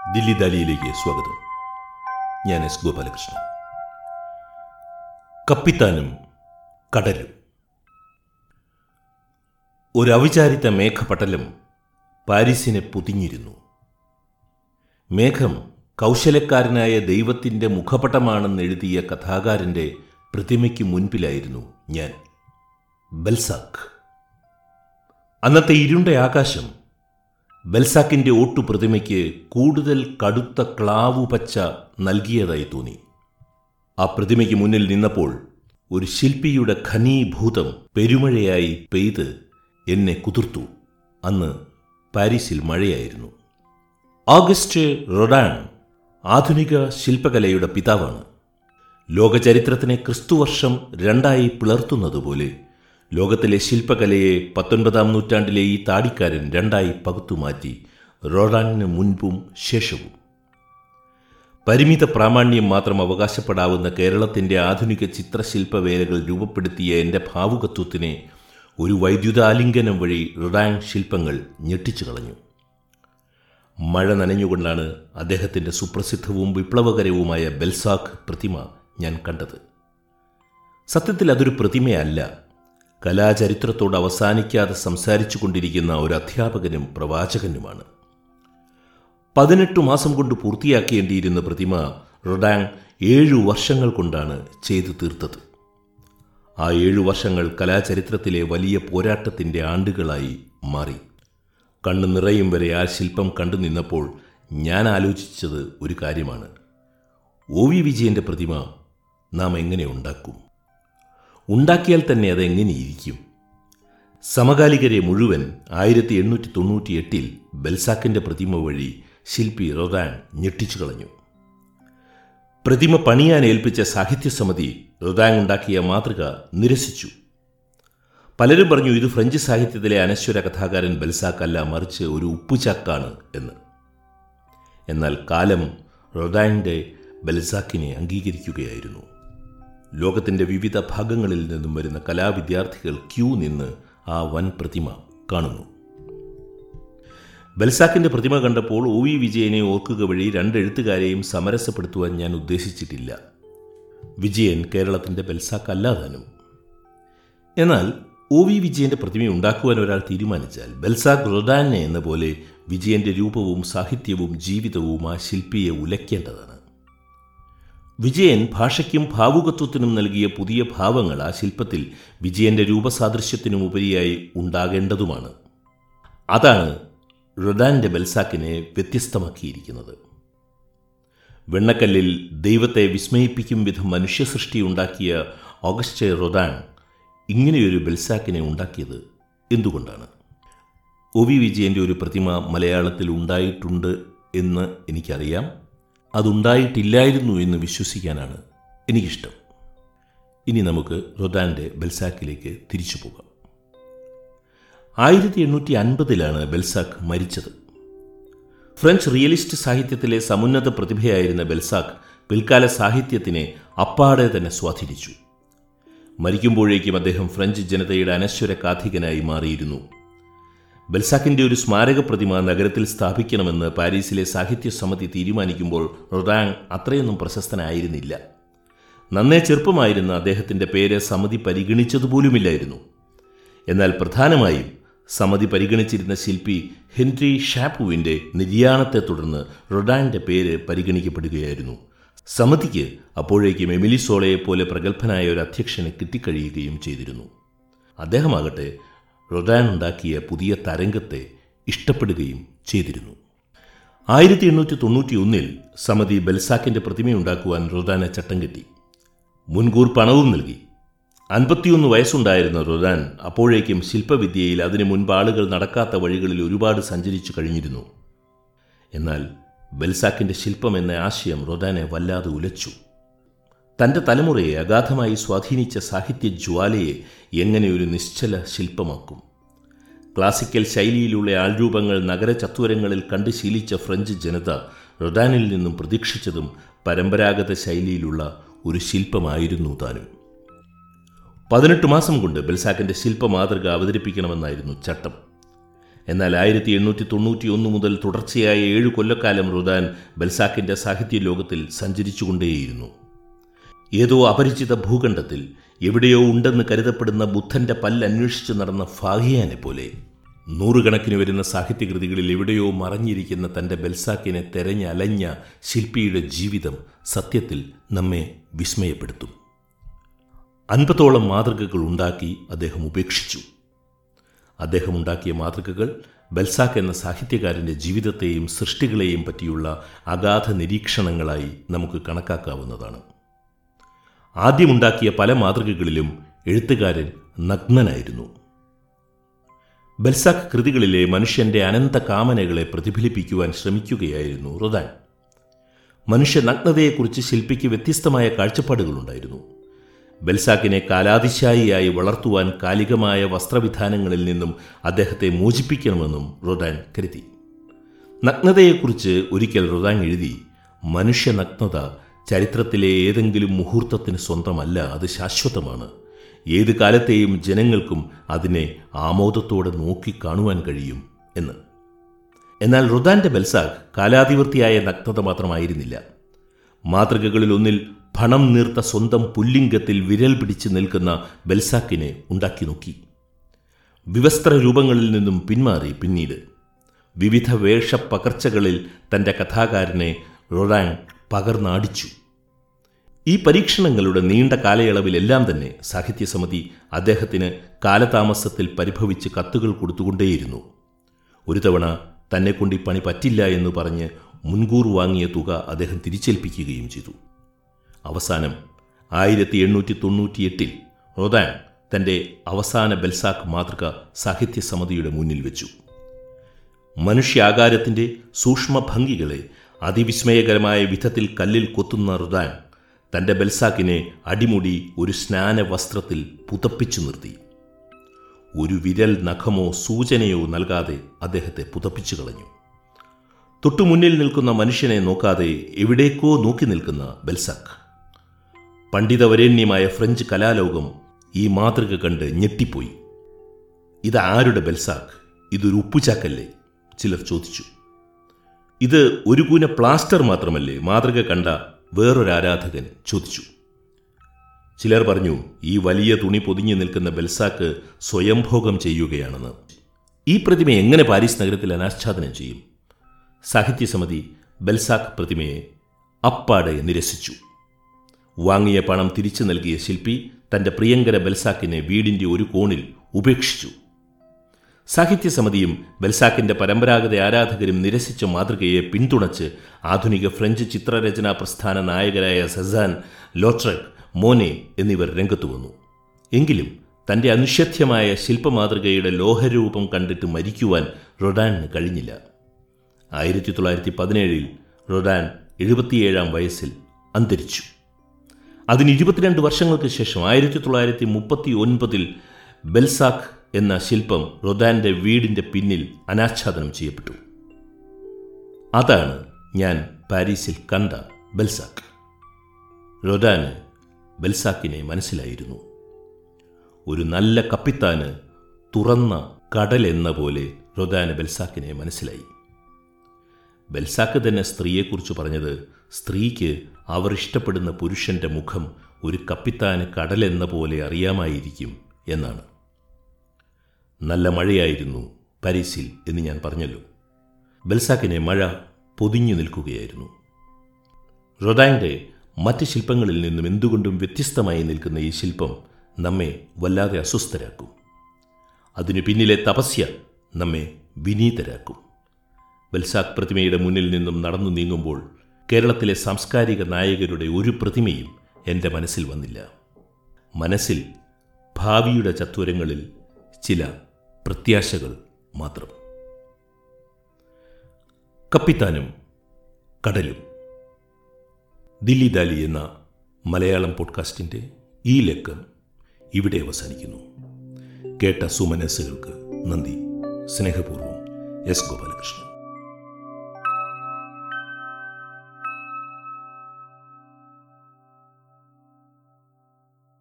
ദില്ലി ദാലിയിലേക്ക് സ്വാഗതം. ഞാൻ എസ് ഗോപാലകൃഷ്ണൻ. കപ്പിത്താനും കടലും. ഒരവിചാരിത മേഘപടലം പാരീസിനെ പൊതിഞ്ഞിരുന്നു. മേഘം കൗശലക്കാരനായ ദൈവത്തിന്റെ മുഖപടമാണെന്ന് എഴുതിയ കഥാകാരന്റെ പ്രതിമയ്ക്ക് മുൻപിലായിരുന്നു ഞാൻ. ബൽസാഖ്. അന്നത്തെ ഇരുണ്ട ആകാശം ബൽസാക്കിന്റെ ഓട്ടുപ്രതിമയ്ക്ക് കൂടുതൽ കടുത്ത ക്ലാവു പച്ച നൽകിയതായി തോന്നി. ആ പ്രതിമയ്ക്ക് മുന്നിൽ നിന്നപ്പോൾ ഒരു ശില്പിയുടെ ഖനീഭൂതം പെരുമഴയായി പെയ്ത് എന്നെ കുതിർത്തു. അന്ന് പാരീസിൽ മഴയായിരുന്നു. ആഗസ്റ്റ് റൊഡാൻ ആധുനിക ശില്പകലയുടെ പിതാവാണ്. ലോകചരിത്രത്തിനെ ക്രിസ്തുവർഷം രണ്ടായി പിളർത്തുന്നതുപോലെ ലോകത്തിലെ ശില്പകലയെ പത്തൊൻപതാം നൂറ്റാണ്ടിലെ ഈ താടിക്കാരൻ രണ്ടായി പകുത്തുമാറ്റി റോഡാനിന് മുൻപും ശേഷവും. പരിമിത പ്രാമാണ്യം മാത്രം അവകാശപ്പെടാവുന്ന കേരളത്തിന്റെ ആധുനിക ചിത്രശില്പവേലകൾ രൂപപ്പെടുത്തിയ എന്റെ ഭാവുകത്വത്തിനെ ഒരു വൈദ്യുതാലിംഗനം വഴി റൊഡാങ് ശില്പങ്ങൾ ഞെട്ടിച്ചു കളഞ്ഞു. മഴ നനഞ്ഞുകൊണ്ടാണ് അദ്ദേഹത്തിന്റെ സുപ്രസിദ്ധവും വിപ്ലവകരവുമായ ബെൽസാഖ് പ്രതിമ ഞാൻ കണ്ടത്. സത്യത്തിൽ അതൊരു പ്രതിമയല്ല കലാചരിത്രത്തോട് അവസാനിക്കാതെ സംസാരിച്ചു കൊണ്ടിരിക്കുന്ന ഒരു അധ്യാപകനും പ്രവാചകനുമാണ്. പതിനെട്ട് മാസം കൊണ്ട് പൂർത്തിയാക്കേണ്ടിയിരുന്ന പ്രതിമ റൊഡാങ് ഏഴു വർഷങ്ങൾ കൊണ്ടാണ് ചെയ്തു തീർത്തത്. ആ ഏഴു വർഷങ്ങൾ കലാചരിത്രത്തിലെ വലിയ പോരാട്ടത്തിന്റെ ആണ്ടുകളായി മാറി. കണ്ണു നിറയും വരെ ആ ശില്പം കണ്ടു നിന്നപ്പോൾ ഞാൻ ആലോചിച്ചത് ഒരു കാര്യമാണ്. ഒ വി വിജയന്റെ പ്രതിമ നാം എങ്ങനെ ഉണ്ടാക്കും? ഉണ്ടാക്കിയാൽ തന്നെ അത് എങ്ങനെയിരിക്കും? സമകാലികരെ മുഴുവൻ ആയിരത്തി എണ്ണൂറ്റി തൊണ്ണൂറ്റി എട്ടിൽ ബെൽസാക്കിന്റെ പ്രതിമ വഴി ശില്പി റൊദാൻ ഞെട്ടിച്ചു കളഞ്ഞു. പ്രതിമ പണിയാൻ ഏൽപ്പിച്ച സാഹിത്യസമിതി റൊദാൻ ഉണ്ടാക്കിയ മാതൃക നിരസിച്ചു. പലരും പറഞ്ഞു ഇത് ഫ്രഞ്ച് സാഹിത്യത്തിലെ അനശ്വര കഥാകാരൻ ബെൽസാക്കല്ല മറിച്ച് ഒരു ഉപ്പുചാക്കാണ് എന്ന്. എന്നാൽ കാലം റൊദാന്റെ ബെൽസാക്കിനെ അംഗീകരിക്കുകയായിരുന്നു. ലോകത്തിന്റെ വിവിധ ഭാഗങ്ങളിൽ നിന്നും വരുന്ന കലാവിദ്യാർത്ഥികൾ ക്യൂ നിന്ന് ആ വൻ പ്രതിമ കാണുന്നു. ബൽസാക്കിന്റെ പ്രതിമ കണ്ടപ്പോൾ ഒ വി വിജയനെ ഓർക്കുക വഴി രണ്ട് എഴുത്തുകാരെയും സമരസപ്പെടുത്തുവാൻ ഞാൻ ഉദ്ദേശിച്ചിട്ടില്ല. വിജയൻ കേരളത്തിന്റെ ബൽസാക്ക് അല്ലാതാനും. എന്നാൽ ഒ വി വിജയന്റെ പ്രതിമ ഉണ്ടാക്കുവാൻ ഒരാൾ തീരുമാനിച്ചാൽ ബൽസാക്ക് റൊഡാനെ എന്ന പോലെ വിജയന്റെ രൂപവും സാഹിത്യവും ജീവിതവും ആ ശില്പിയെ ഉലയ്ക്കേണ്ടതാണ്. വിജയൻ ഭാഷയ്ക്കും ഭാവുകത്വത്തിനും നൽകിയ പുതിയ ഭാവങ്ങൾ ആ ശില്പത്തിൽ വിജയന്റെ രൂപസാദൃശ്യത്തിനും ഉപരിയായി ഉണ്ടാകേണ്ടതുമാണ്. അതാണ് റൊഡാന്റെ ബെൽസാക്കിനെ വ്യത്യസ്തമാക്കിയിരിക്കുന്നത്. വെണ്ണക്കല്ലിൽ ദൈവത്തെ വിസ്മയിപ്പിക്കും വിധം മനുഷ്യസൃഷ്ടി ഉണ്ടാക്കിയ ഓഗസ്റ്റ് റൊദാൻ ഇങ്ങനെയൊരു ബെൽസാക്കിനെ ഉണ്ടാക്കിയത് എന്തുകൊണ്ടാണ്? ഒ വി വിജയന്റെ ഒരു പ്രതിമ മലയാളത്തിൽ ഉണ്ടായിട്ടുണ്ട് എന്ന് എനിക്കറിയാം. അതുണ്ടായിട്ടില്ലായിരുന്നു എന്ന് വിശ്വസിക്കാനാണ് എനിക്കിഷ്ടം. ഇനി നമുക്ക് റൊദാന്റെ ബെൽസാക്കിലേക്ക് തിരിച്ചു പോകാം. ആയിരത്തി എണ്ണൂറ്റി അൻപതിലാണ് ബെൽസാക്ക് മരിച്ചത്. ഫ്രഞ്ച് റിയലിസ്റ്റ് സാഹിത്യത്തിലെ സമുന്നത പ്രതിഭയായിരുന്ന ബെൽസാക്ക് പിൽക്കാല സാഹിത്യത്തിനെ അപ്പാടെ തന്നെ സ്വാധീനിച്ചു. മരിക്കുമ്പോഴേക്കും അദ്ദേഹം ഫ്രഞ്ച് ജനതയുടെ അനശ്വര കാഥികനായി മാറിയിരുന്നു. ബെൽസാക്കിന്റെ ഒരു സ്മാരക പ്രതിമ നഗരത്തിൽ സ്ഥാപിക്കണമെന്ന് പാരീസിലെ സാഹിത്യ സമിതി തീരുമാനിക്കുമ്പോൾ റൊഡാങ് അത്രയൊന്നും പ്രശസ്തനായിരുന്നില്ല. നന്നേ ചെറുപ്പമായിരുന്ന അദ്ദേഹത്തിന്റെ പേര് സമിതി പരിഗണിച്ചതുപോലുമില്ലായിരുന്നു. എന്നാൽ പ്രധാനമായും സമിതി പരിഗണിച്ചിരുന്ന ശില്പി ഹെൻറി ഷാപ്പുവിന്റെ നിര്യാണത്തെ തുടർന്ന് റൊഡാന്റെ പേര് പരിഗണിക്കപ്പെടുകയായിരുന്നു. സമിതിക്ക് അപ്പോഴേക്കും എമിലി പോലെ പ്രഗത്ഭനായ ഒരു അധ്യക്ഷനെ കിട്ടിക്കഴിയുകയും ചെയ്തിരുന്നു. അദ്ദേഹമാകട്ടെ റൊഡാൻ ഉണ്ടാക്കിയ പുതിയ തരംഗത്തെ ഇഷ്ടപ്പെടുകയും ചെയ്തിരുന്നു. ആയിരത്തി എണ്ണൂറ്റി തൊണ്ണൂറ്റി ഒന്നിൽ സമിതി ബെൽസാക്കിന്റെ പ്രതിമയുണ്ടാക്കുവാൻ റൊദാനെ ചട്ടം കെട്ടി മുൻകൂർ പണവും നൽകി. അൻപത്തിയൊന്ന് വയസ്സുണ്ടായിരുന്ന റൊദാൻ അപ്പോഴേക്കും ശില്പവിദ്യയിൽ അതിനു മുൻപ് ആളുകൾ നടക്കാത്ത വഴികളിൽ ഒരുപാട് സഞ്ചരിച്ചു കഴിഞ്ഞിരുന്നു. എന്നാൽ ബെൽസാക്കിന്റെ ശില്പം എന്ന ആശയം റൊദാനെ വല്ലാതെ ഉലച്ചു. തന്റെ തലമുറയെ അഗാധമായി സ്വാധീനിച്ച സാഹിത്യ ജ്വാലയെ എങ്ങനെ ഒരു നിശ്ചല ശില്പമാക്കും? ക്ലാസിക്കൽ ശൈലിയിലുള്ള ആൾരൂപങ്ങൾ നഗര ചത്വരങ്ങളിൽ കണ്ട് ശീലിച്ച ഫ്രഞ്ച് ജനത റൊഡാനിൽ നിന്നും പ്രതീക്ഷിച്ചതും പരമ്പരാഗത ശൈലിയിലുള്ള ഒരു ശില്പമായിരുന്നു താനും. പതിനെട്ട് മാസം കൊണ്ട് ബെൽസാക്കിന്റെ ശില്പ മാതൃക അവതരിപ്പിക്കണമെന്നായിരുന്നു ചട്ടം. എന്നാൽ ആയിരത്തി എണ്ണൂറ്റി തൊണ്ണൂറ്റി ഒന്ന് മുതൽ തുടർച്ചയായ ഏഴ് കൊല്ലക്കാലം റുദാൻ ബെൽസാക്കിന്റെ സാഹിത്യ ലോകത്തിൽ സഞ്ചരിച്ചുകൊണ്ടേയിരുന്നു. ഏതോ അപരിചിത ഭൂഖണ്ഡത്തിൽ എവിടെയോ ഉണ്ടെന്ന് കരുതപ്പെടുന്ന ബുദ്ധന്റെ പല്ല് അന്വേഷിച്ച് നടന്ന ഫാഹിയാനെ പോലെ. നൂറുകണക്കിന് വരുന്ന സാഹിത്യകൃതികളിൽ എവിടെയോ മറഞ്ഞിരിക്കുന്ന തന്റെ ബെൽസാക്കിനെ തെരഞ്ഞലഞ്ഞ ശില്പിയുടെ ജീവിതം സത്യത്തിൽ നമ്മെ വിസ്മയപ്പെടുത്തും. അൻപതോളം മാതൃകകൾ ഉണ്ടാക്കി അദ്ദേഹം ഉപേക്ഷിച്ചു. അദ്ദേഹം ഉണ്ടാക്കിയ മാതൃകകൾ ബെൽസാക്ക് എന്ന സാഹിത്യകാരന്റെ ജീവിതത്തെയും സൃഷ്ടികളെയും പറ്റിയുള്ള അഗാധ നിരീക്ഷണങ്ങളായി നമുക്ക് കണക്കാക്കാവുന്നതാണ്. ആദ്യമുണ്ടാക്കിയ പല മാതൃകകളിലും എഴുത്തുകാരൻ നഗ്നനായിരുന്നു. ബൽസാഖ് കൃതികളിലെ മനുഷ്യന്റെ അനന്ത കാമനകളെ പ്രതിഫലിപ്പിക്കുവാൻ ശ്രമിക്കുകയായിരുന്നു റൊദാൻ. മനുഷ്യ നഗ്നതയെക്കുറിച്ച് ശില്പിക്ക് വ്യത്യസ്തമായ കാഴ്ചപ്പാടുകളുണ്ടായിരുന്നു. ബൽസാഖിനെ കാലാതിശായിയായി വളർത്തുവാൻ കാലികമായ വസ്ത്രവിധാനങ്ങളിൽ നിന്നും അദ്ദേഹത്തെ മോചിപ്പിക്കണമെന്നും റൊദാൻ കരുതി. നഗ്നതയെക്കുറിച്ച് ഒരിക്കൽ റൊദാൻ എഴുതി മനുഷ്യ നഗ്നത ചരിത്രത്തിലെ ഏതെങ്കിലും മുഹൂർത്തത്തിന് സ്വന്തമല്ല അത് ശാശ്വതമാണ്. ഏത് കാലത്തെയും ജനങ്ങൾക്കും അതിനെ ആമോദത്തോടെ നോക്കിക്കാണുവാൻ കഴിയും എന്ന്. എന്നാൽ റുദാന്റെ ബെൽസാഖ് കാലാതിവൃത്തിയായ നഗ്നത മാത്രമായിരുന്നില്ല. മാതൃകകളിലൊന്നിൽ ഭണം നീർത്ത സ്വന്തം പുല്ലിംഗത്തിൽ വിരൽ പിടിച്ച് നിൽക്കുന്ന ബെൽസാക്കിനെ ഉണ്ടാക്കി നോക്കി. വിവസ്ത്ര രൂപങ്ങളിൽ നിന്നും പിന്മാറി പിന്നീട്. വിവിധ വേഷപ്പകർച്ചകളിൽ തന്റെ കഥാകാരനെ റൊഡാങ് പകർന്നാടിച്ചു. ഈ പരീക്ഷണങ്ങളുടെ നീണ്ട കാലയളവിലെല്ലാം തന്നെ സാഹിത്യസമിതി അദ്ദേഹത്തിന് കാലതാമസത്തിൽ പരിഭവിച്ച് കത്തുകൾ കൊടുത്തുകൊണ്ടേയിരുന്നു. ഒരു തവണ തന്നെക്കൊണ്ട് ഈ പണി പറ്റില്ല എന്ന് പറഞ്ഞ് മുൻകൂർ വാങ്ങിയ തുക അദ്ദേഹം തിരിച്ചേൽപ്പിക്കുകയും ചെയ്തു. അവസാനം ആയിരത്തി എണ്ണൂറ്റി തൊണ്ണൂറ്റിയെട്ടിൽ റൊദാൻ തന്റെ അവസാന ബെൽസാക്ക് മാതൃക സാഹിത്യസമിതിയുടെ മുന്നിൽ വെച്ചു. മനുഷ്യാകാരത്തിന്റെ സൂക്ഷ്മഭംഗികളെ അതിവിസ്മയകരമായ വിധത്തിൽ കല്ലിൽ കൊത്തുന്ന റുദാൻ തന്റെ ബെൽസാക്കിനെ അടിമുടി ഒരു സ്നാന വസ്ത്രത്തിൽ പുതപ്പിച്ചു നിർത്തി. ഒരു വിരൽ നഖമോ സൂചനയോ നൽകാതെ അദ്ദേഹത്തെ പുതപ്പിച്ചു കളഞ്ഞു. തൊട്ടുമുന്നിൽ നിൽക്കുന്ന മനുഷ്യനെ നോക്കാതെ എവിടേക്കോ നോക്കി നിൽക്കുന്ന ബെൽസാക്ക്. പണ്ഡിതവരേണ്യമായ ഫ്രഞ്ച് കലാലോകം ഈ മാതൃക കണ്ട് ഞെട്ടിപ്പോയി. ഇത് ആരുടെ ബെൽസാക്ക്? ഇതൊരു ഉപ്പുചാക്കല്ലേ? ചിലർ ചോദിച്ചു. ഇത് ഒരു കൂന പ്ലാസ്റ്റർ മാത്രമല്ലേ മാതൃക കണ്ട വേറൊരു ആരാധകൻ ചോദിച്ചു. ചിലർ പറഞ്ഞു ഈ വലിയ തുണി പൊതിഞ്ഞു നിൽക്കുന്ന ബെൽസാക്ക് സ്വയംഭോഗം ചെയ്യുകയാണെന്ന്. ഈ പ്രതിമ എങ്ങനെ പാരീസ് നഗരത്തിൽ അനാച്ഛാദനം ചെയ്യും? സാഹിത്യസമിതി ബെൽസാക്ക് പ്രതിമയെ അപ്പാടെ നിരസിച്ചു. വാങ്ങിയ പണം തിരിച്ചു നൽകിയ ശില്പി തന്റെ പ്രിയങ്കര ബെൽസാക്കിനെ വീടിന്റെ ഒരു കോണിൽ ഉപേക്ഷിച്ചു. സാഹിത്യസമിതിയും ബെൽസാക്കിന്റെ പരമ്പരാഗത ആരാധകരും നിരസിച്ച മാതൃകയെ പിന്തുണച്ച് ആധുനിക ഫ്രഞ്ച് ചിത്രരചനാ പ്രസ്ഥാന നായകരായ സെസാൻ ലോട്രക് മോനെ എന്നിവർ രംഗത്തു വന്നു. എങ്കിലും തന്റെ അനിഷധ്യമായ ശില്പമാതൃകയുടെ ലോഹരൂപം കണ്ടിട്ട് മരിക്കുവാൻ റൊഡാനിന് കഴിഞ്ഞില്ല. ആയിരത്തി തൊള്ളായിരത്തി പതിനേഴിൽ റൊഡാൻ എഴുപത്തിയേഴാം വയസ്സിൽ അന്തരിച്ചു. അതിന് ഇരുപത്തിരണ്ട് വർഷങ്ങൾക്ക് ശേഷം ആയിരത്തി തൊള്ളായിരത്തി മുപ്പത്തി ഒൻപതിൽ ബെൽസാക്ക് എന്ന ശില്പം റൊദാന്റെ വീടിന്റെ പിന്നിൽ അനാച്ഛാദനം ചെയ്യപ്പെട്ടു. അതാണ് ഞാൻ പാരീസിൽ കണ്ട ബെൽസാക്ക് റൊദാന് ബെൽസാക്കിനെ മനസ്സിലായിരുന്നു. ഒരു നല്ല കപ്പിത്താന് തുറന്ന കടൽ എന്ന പോലെ റൊദാന് ബെൽസാക്കിനെ മനസ്സിലായി. ബെൽസാക്ക് തന്നെ സ്ത്രീയെക്കുറിച്ച് പറഞ്ഞത് സ്ത്രീക്ക് അവർ ഇഷ്ടപ്പെടുന്ന പുരുഷന്റെ മുഖം ഒരു കപ്പിത്താന് കടലെന്ന പോലെ അറിയാമായിരിക്കും എന്നാണ്. നല്ല മഴയായിരുന്നു പാരീസിൽ എന്ന് ഞാൻ പറഞ്ഞല്ലോ. ബെൽസാക്കിനെ മഴ പൊതിഞ്ഞു നിൽക്കുകയായിരുന്നു. റൊദാന്റെ മറ്റ് ശില്പങ്ങളിൽ നിന്നും എന്തുകൊണ്ടും വ്യത്യസ്തമായി നിൽക്കുന്ന ഈ ശില്പം നമ്മെ വല്ലാതെ അസ്വസ്ഥരാക്കും. അതിനു പിന്നിലെ തപസ്യ നമ്മെ വിനീതരാക്കും. ബെൽസാക്ക് പ്രതിമയുടെ മുന്നിൽ നിന്നും നടന്നു നീങ്ങുമ്പോൾ കേരളത്തിലെ സാംസ്കാരിക നായകരുടെ ഒരു പ്രതിമയും എന്റെ മനസ്സിൽ വന്നില്ല. മനസ്സിൽ ഭാവിയുടെ ചത്വരങ്ങളിൽ ചില പ്രത്യാശകൾ മാത്രം. കപ്പിത്താനും കടലും. ദില്ലി ദാലി എന്ന മലയാളം പോഡ്കാസ്റ്റിന്റെ ഈ ലക്കം ഇവിടെ അവസാനിക്കുന്നു. കേട്ട സുമനസ്സുകൾക്ക് നന്ദി. സ്നേഹപൂർവം എസ് ഗോപാലകൃഷ്ണൻ.